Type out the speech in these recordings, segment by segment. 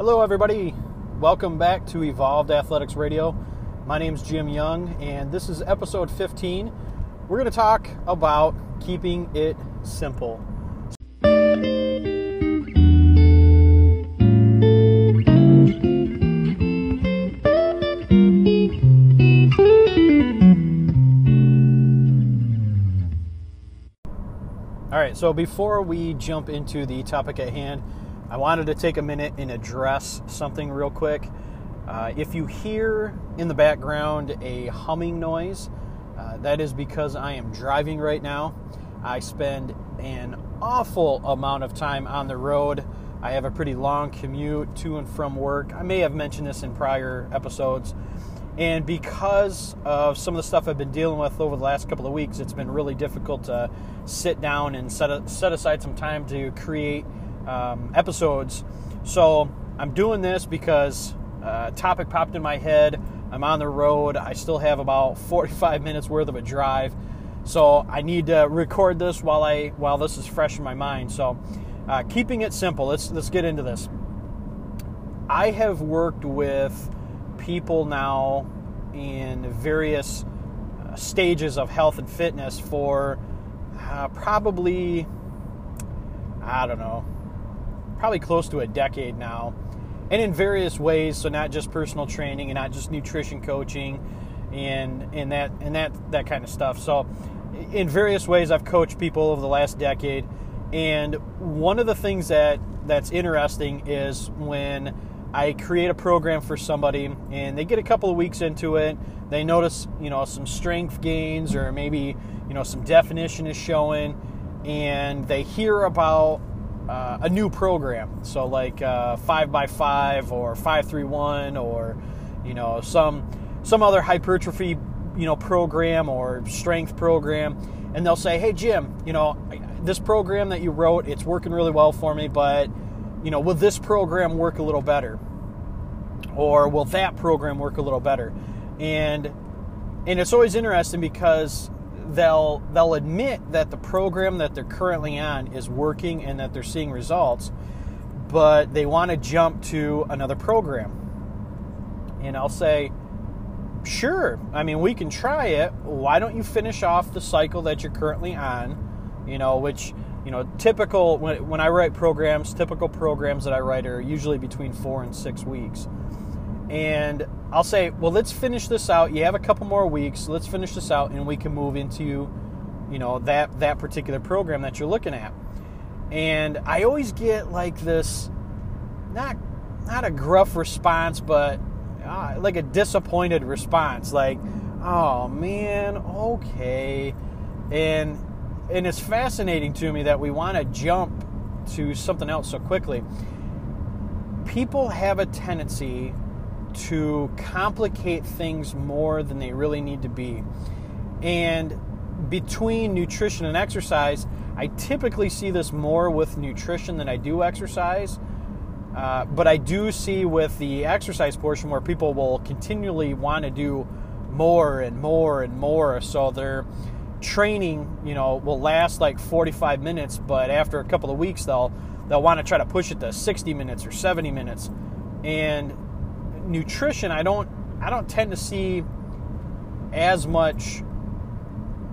Hello, everybody. Welcome back to Evolved Athletics Radio. My name is Jim Young, and this is episode 15. We're going to talk about keeping it simple. All right, so before we jump into the topic at hand, I wanted to take a minute and address something real quick. Uh, if you hear in the background a humming noise, uh, that is because I am driving right now. I spend an awful amount of time on the road. I have a pretty long commute to and from work. I may have mentioned this in prior episodes. And because of some of the stuff I've been dealing with over the last couple of weeks, it's been really difficult to sit down and set, a, set aside some time to create um, episodes. So I'm doing this because uh, topic popped in my head. I'm on the road. I still have about 45 minutes worth of a drive, so I need to record this while I while this is fresh in my mind. So, uh, keeping it simple. Let's let's get into this. I have worked with people now in various uh, stages of health and fitness for uh, probably I don't know probably close to a decade now, and in various ways. So not just personal training and not just nutrition coaching, and and that and that that kind of stuff. So in various ways, I've coached people over the last decade, and one of the things that that's interesting is when I create a program for somebody and they get a couple of weeks into it, they notice, you know, some strength gains or maybe, you know, some definition is showing and they hear about uh, a new program. So like uh, five by five or five three one or you know some some other hypertrophy you know program or strength program, and they'll say, "Hey Jim, you know this program that you wrote, it's working really well for me, but you know will this program work a little better, or will that program work a little better?" And and it's always interesting because they'll they'll admit that the program that they're currently on is working and that they're seeing results, but they want to jump to another program. And I'll say, sure. I mean, we can try it. Why don't you finish off the cycle that you're currently on? You know, which you know, typical when, when I write programs, typical programs that I write are usually between four and six weeks. And I'll say, well, let's finish this out. You have a couple more weeks. Let's finish this out, and we can move into, you know, that that particular program that you're looking at. And I always get like this, not not a gruff response, but uh, like a disappointed response, like, oh man, okay, and and it's fascinating to me that we want to jump to something else so quickly. People have a tendency to complicate things more than they really need to be. And between nutrition and exercise, I typically see this more with nutrition than I do exercise. Uh, but I do see with the exercise portion where people will continually want to do more and more and more. So their training, you know, will last like 45 minutes, but after a couple of weeks, they'll they'll want to try to push it to 60 minutes or 70 minutes. And nutrition, I don't I don't tend to see as much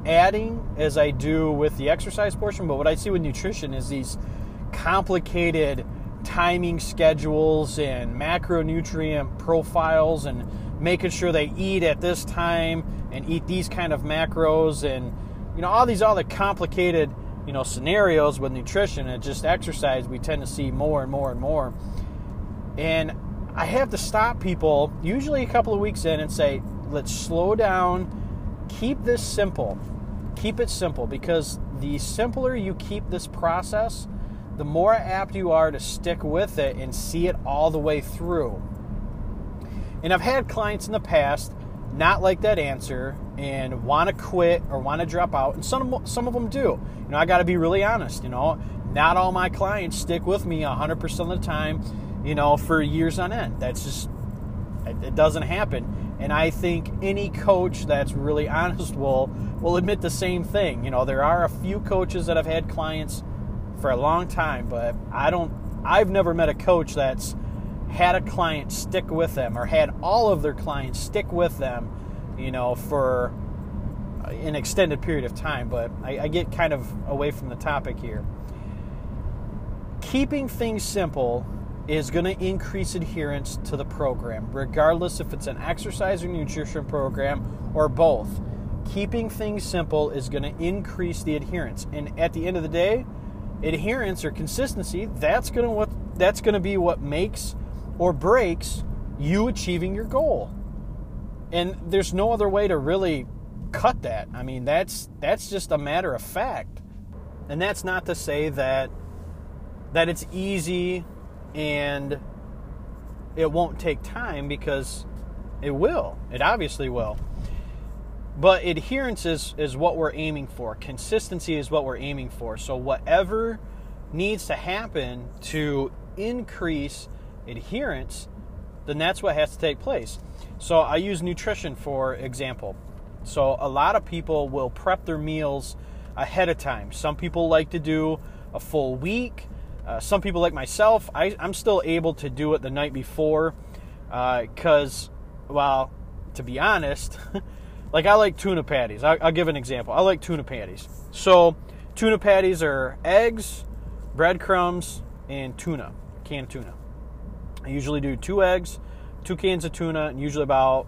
adding as I do with the exercise portion, but what I see with nutrition is these complicated timing schedules and macronutrient profiles and making sure they eat at this time and eat these kind of macros and you know all these other complicated you know scenarios with nutrition and just exercise we tend to see more and more and more. And I have to stop people, usually a couple of weeks in, and say, let's slow down, keep this simple. Keep it simple because the simpler you keep this process, the more apt you are to stick with it and see it all the way through. And I've had clients in the past not like that answer and want to quit or want to drop out, and some some of them do. You know, I got to be really honest. You know, not all my clients stick with me 100% of the time you know, for years on end. That's just, it doesn't happen. And I think any coach that's really honest will will admit the same thing. You know, there are a few coaches that have had clients for a long time, but I don't. I've never met a coach that's had a client stick with them or had all of their clients stick with them, you know, for an extended period of time. But I, I get kind of away from the topic here. Keeping things simple is going to increase adherence to the program, regardless if it's an exercise or nutrition program or both. Keeping things simple is going to increase the adherence. And at the end of the day, adherence or consistency, that's going to what that's going to be what makes or breaks you achieving your goal. And there's no other way to really cut that. I mean, that's that's just a matter of fact. And that's not to say that that it's easy and it won't take time because it will. It obviously will. But adherence is, is what we're aiming for. Consistency is what we're aiming for. So, whatever needs to happen to increase adherence, then that's what has to take place. So, I use nutrition for example. So, a lot of people will prep their meals ahead of time. Some people like to do a full week. Uh, some people, like myself, I, am still able to do it the night before because, uh, well, to be honest, like I like tuna patties. I, I'll give an example. I like tuna patties. So, tuna patties are eggs, breadcrumbs, and tuna, canned tuna. I usually do two eggs, two cans of tuna, and usually about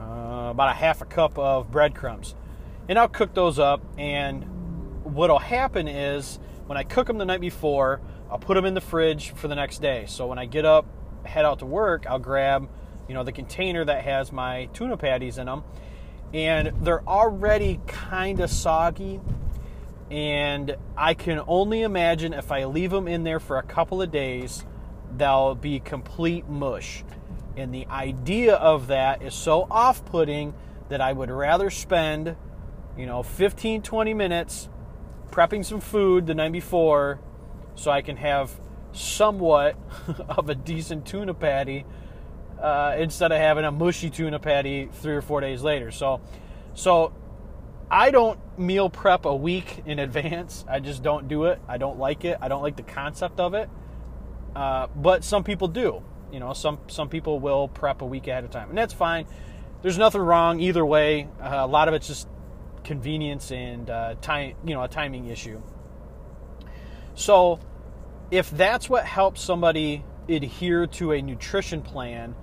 uh, about a half a cup of breadcrumbs. And I'll cook those up. And what'll happen is when I cook them the night before, I'll put them in the fridge for the next day. So when I get up, head out to work, I'll grab, you know, the container that has my tuna patties in them, and they're already kind of soggy. And I can only imagine if I leave them in there for a couple of days, they'll be complete mush. And the idea of that is so off putting that I would rather spend, you know, 15, 20 minutes prepping some food the night before so I can have somewhat of a decent tuna patty uh, instead of having a mushy tuna patty three or four days later. So, so I don't meal prep a week in advance. I just don't do it. I don't like it. I don't like the concept of it. Uh, but some people do. You know, some some people will prep a week ahead of time, and that's fine. There's nothing wrong either way. Uh, a lot of it's just convenience and uh, time. You know, a timing issue. So, if that's what helps somebody adhere to a nutrition plan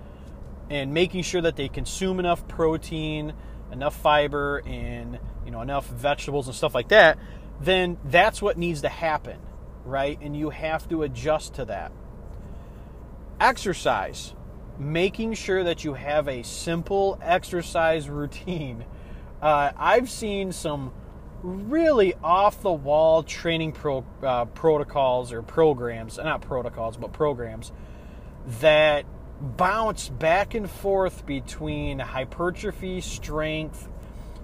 and making sure that they consume enough protein, enough fiber, and you know enough vegetables and stuff like that, then that's what needs to happen, right? And you have to adjust to that. Exercise, making sure that you have a simple exercise routine. Uh, I've seen some really off the wall training pro, uh, protocols or programs, not protocols, but programs that bounce back and forth between hypertrophy, strength,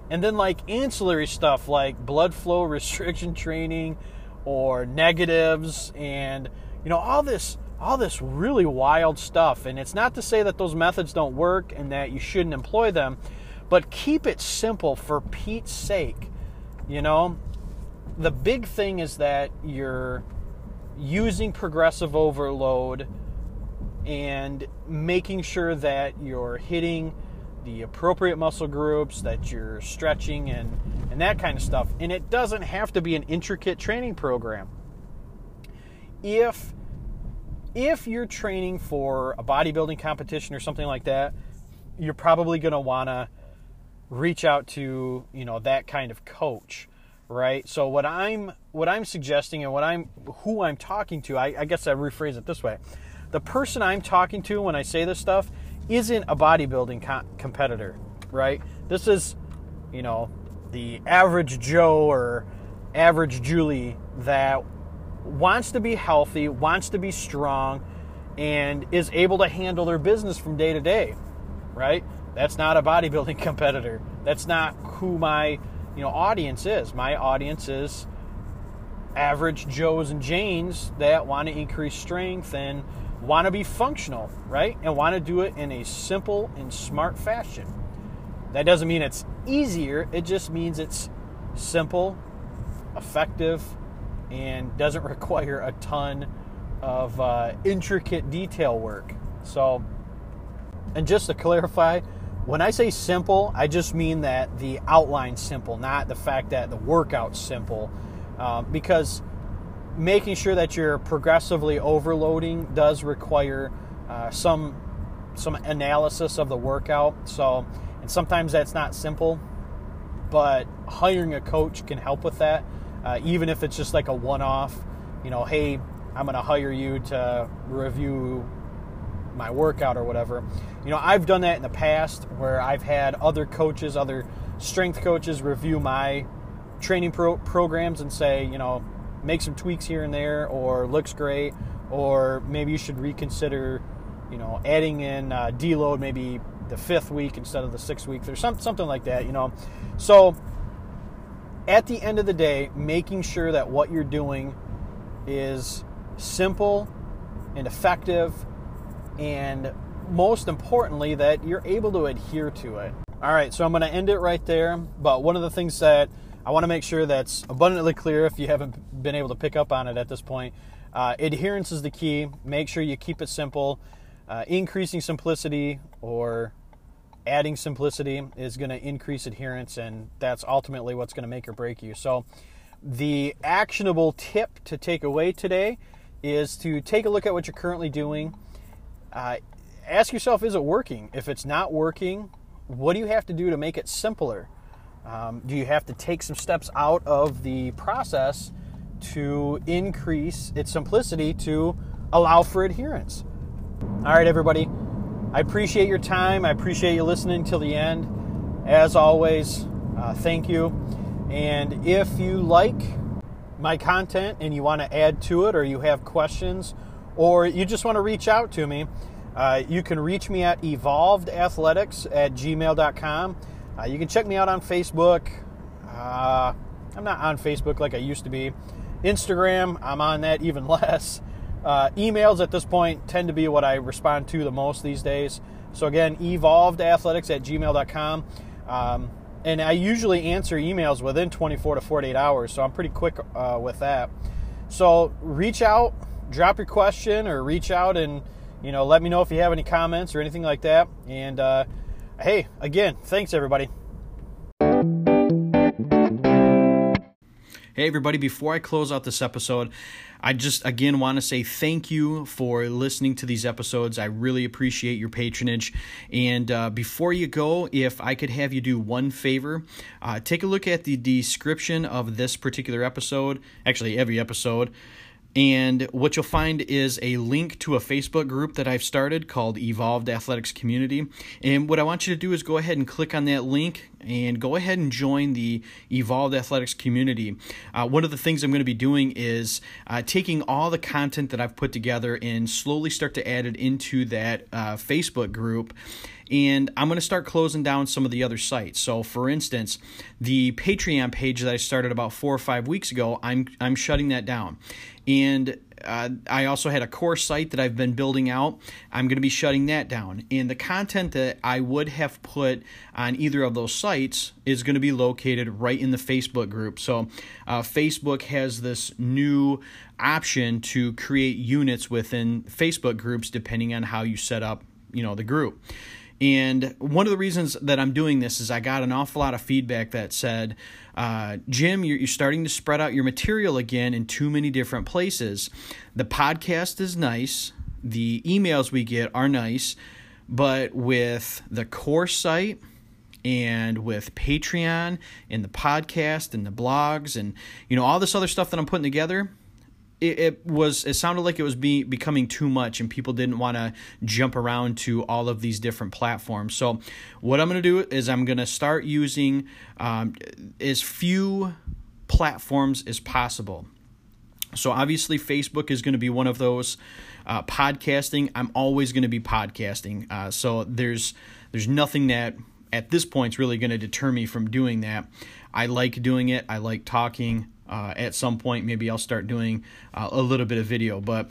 and then like ancillary stuff like blood flow restriction training or negatives and you know all this all this really wild stuff. And it's not to say that those methods don't work and that you shouldn't employ them but keep it simple for Pete's sake you know, the big thing is that you're using progressive overload and making sure that you're hitting the appropriate muscle groups, that you're stretching and, and that kind of stuff. And it doesn't have to be an intricate training program. If if you're training for a bodybuilding competition or something like that, you're probably going to want to reach out to you know that kind of coach right? So what i'm what i'm suggesting and what i'm who i'm talking to i, I guess i rephrase it this way. The person i'm talking to when i say this stuff isn't a bodybuilding co- competitor right? This is you know the average joe or average julie that wants to be healthy wants to be strong and is able to handle their business from day to day right that's not a bodybuilding competitor. That's not who my you know audience is. My audience is average Joes and Janes that want to increase strength and want to be functional, right? And want to do it in a simple and smart fashion. That doesn't mean it's easier, it just means it's simple, effective, and doesn't require a ton of uh, intricate detail work. So, and just to clarify, when I say simple, I just mean that the outline's simple, not the fact that the workout's simple. Uh, because making sure that you're progressively overloading does require uh, some some analysis of the workout. So, and sometimes that's not simple, but hiring a coach can help with that. Uh, even if it's just like a one-off, you know, hey, I'm going to hire you to review my workout or whatever. You know, I've done that in the past where I've had other coaches, other strength coaches review my training pro- programs and say, you know, make some tweaks here and there, or looks great, or maybe you should reconsider, you know, adding in uh, deload maybe the fifth week instead of the sixth week, or some, something like that, you know. So at the end of the day, making sure that what you're doing is simple and effective, and most importantly, that you're able to adhere to it. All right, so I'm going to end it right there. But one of the things that I want to make sure that's abundantly clear if you haven't been able to pick up on it at this point. Uh, adherence is the key. Make sure you keep it simple. Uh, increasing simplicity or adding simplicity is going to increase adherence, and that's ultimately what's going to make or break you. So, the actionable tip to take away today is to take a look at what you're currently doing. Uh, ask yourself, is it working? If it's not working, what do you have to do to make it simpler? Um, do you have to take some steps out of the process to increase its simplicity to allow for adherence? All right, everybody. I appreciate your time. I appreciate you listening till the end. As always, uh, thank you. And if you like my content and you want to add to it, or you have questions, or you just want to reach out to me, uh, you can reach me at evolvedathletics at gmail.com. Uh, you can check me out on Facebook. Uh, I'm not on Facebook like I used to be. Instagram, I'm on that even less. Uh, emails at this point tend to be what I respond to the most these days. So again, evolvedathletics at gmail.com. Um, and I usually answer emails within 24 to 48 hours, so I'm pretty quick uh, with that. So reach out, drop your question, or reach out and you know let me know if you have any comments or anything like that. And uh, hey, again, thanks everybody. Hey, everybody, before I close out this episode, I just again want to say thank you for listening to these episodes. I really appreciate your patronage. And uh, before you go, if I could have you do one favor, uh, take a look at the description of this particular episode, actually, every episode. And what you'll find is a link to a Facebook group that I've started called Evolved Athletics Community. And what I want you to do is go ahead and click on that link and go ahead and join the Evolved Athletics community. Uh, one of the things I'm going to be doing is uh, taking all the content that I've put together and slowly start to add it into that uh, Facebook group and I'm going to start closing down some of the other sites. So, for instance, the Patreon page that I started about four or five weeks ago, I'm I'm shutting that down, and uh, I also had a core site that I've been building out. I'm going to be shutting that down. And the content that I would have put on either of those sites is going to be located right in the Facebook group. So, uh, Facebook has this new option to create units within Facebook groups depending on how you set up, you know, the group. And one of the reasons that I'm doing this is I got an awful lot of feedback that said, uh, Jim, you're, you're starting to spread out your material again in too many different places. The podcast is nice, the emails we get are nice, but with the course site, and with Patreon and the podcast and the blogs and you know all this other stuff that I'm putting together, it, it, was it sounded like it was be, becoming too much and people didn't want to jump around to all of these different platforms. So what i'm going to do is i'm going to start using um, as few platforms as possible. So obviously facebook is going to be one of those uh, podcasting. I'm always going to be podcasting. Uh, so there's there's nothing that at this point is really going to deter me from doing that. I like doing it. I like talking uh, at some point, maybe I'll start doing uh, a little bit of video. But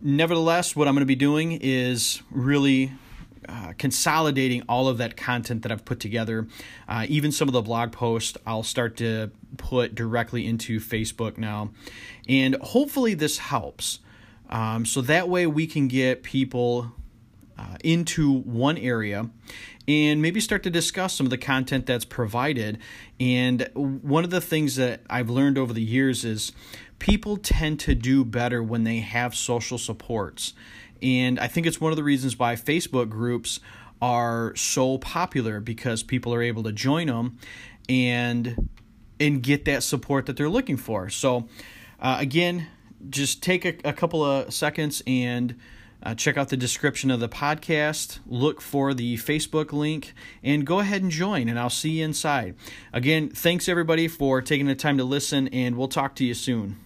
nevertheless, what I'm going to be doing is really uh, consolidating all of that content that I've put together. Uh, even some of the blog posts I'll start to put directly into Facebook now. And hopefully, this helps. Um, so that way, we can get people uh, into one area and maybe start to discuss some of the content that's provided. And one of the things that I've learned over the years is people tend to do better when they have social supports. And I think it's one of the reasons why Facebook groups are so popular because people are able to join them and and get that support that they're looking for. So uh, again, just take a, a couple of seconds and uh, check out the description of the podcast. Look for the Facebook link and go ahead and join, and I'll see you inside. Again, thanks everybody for taking the time to listen, and we'll talk to you soon.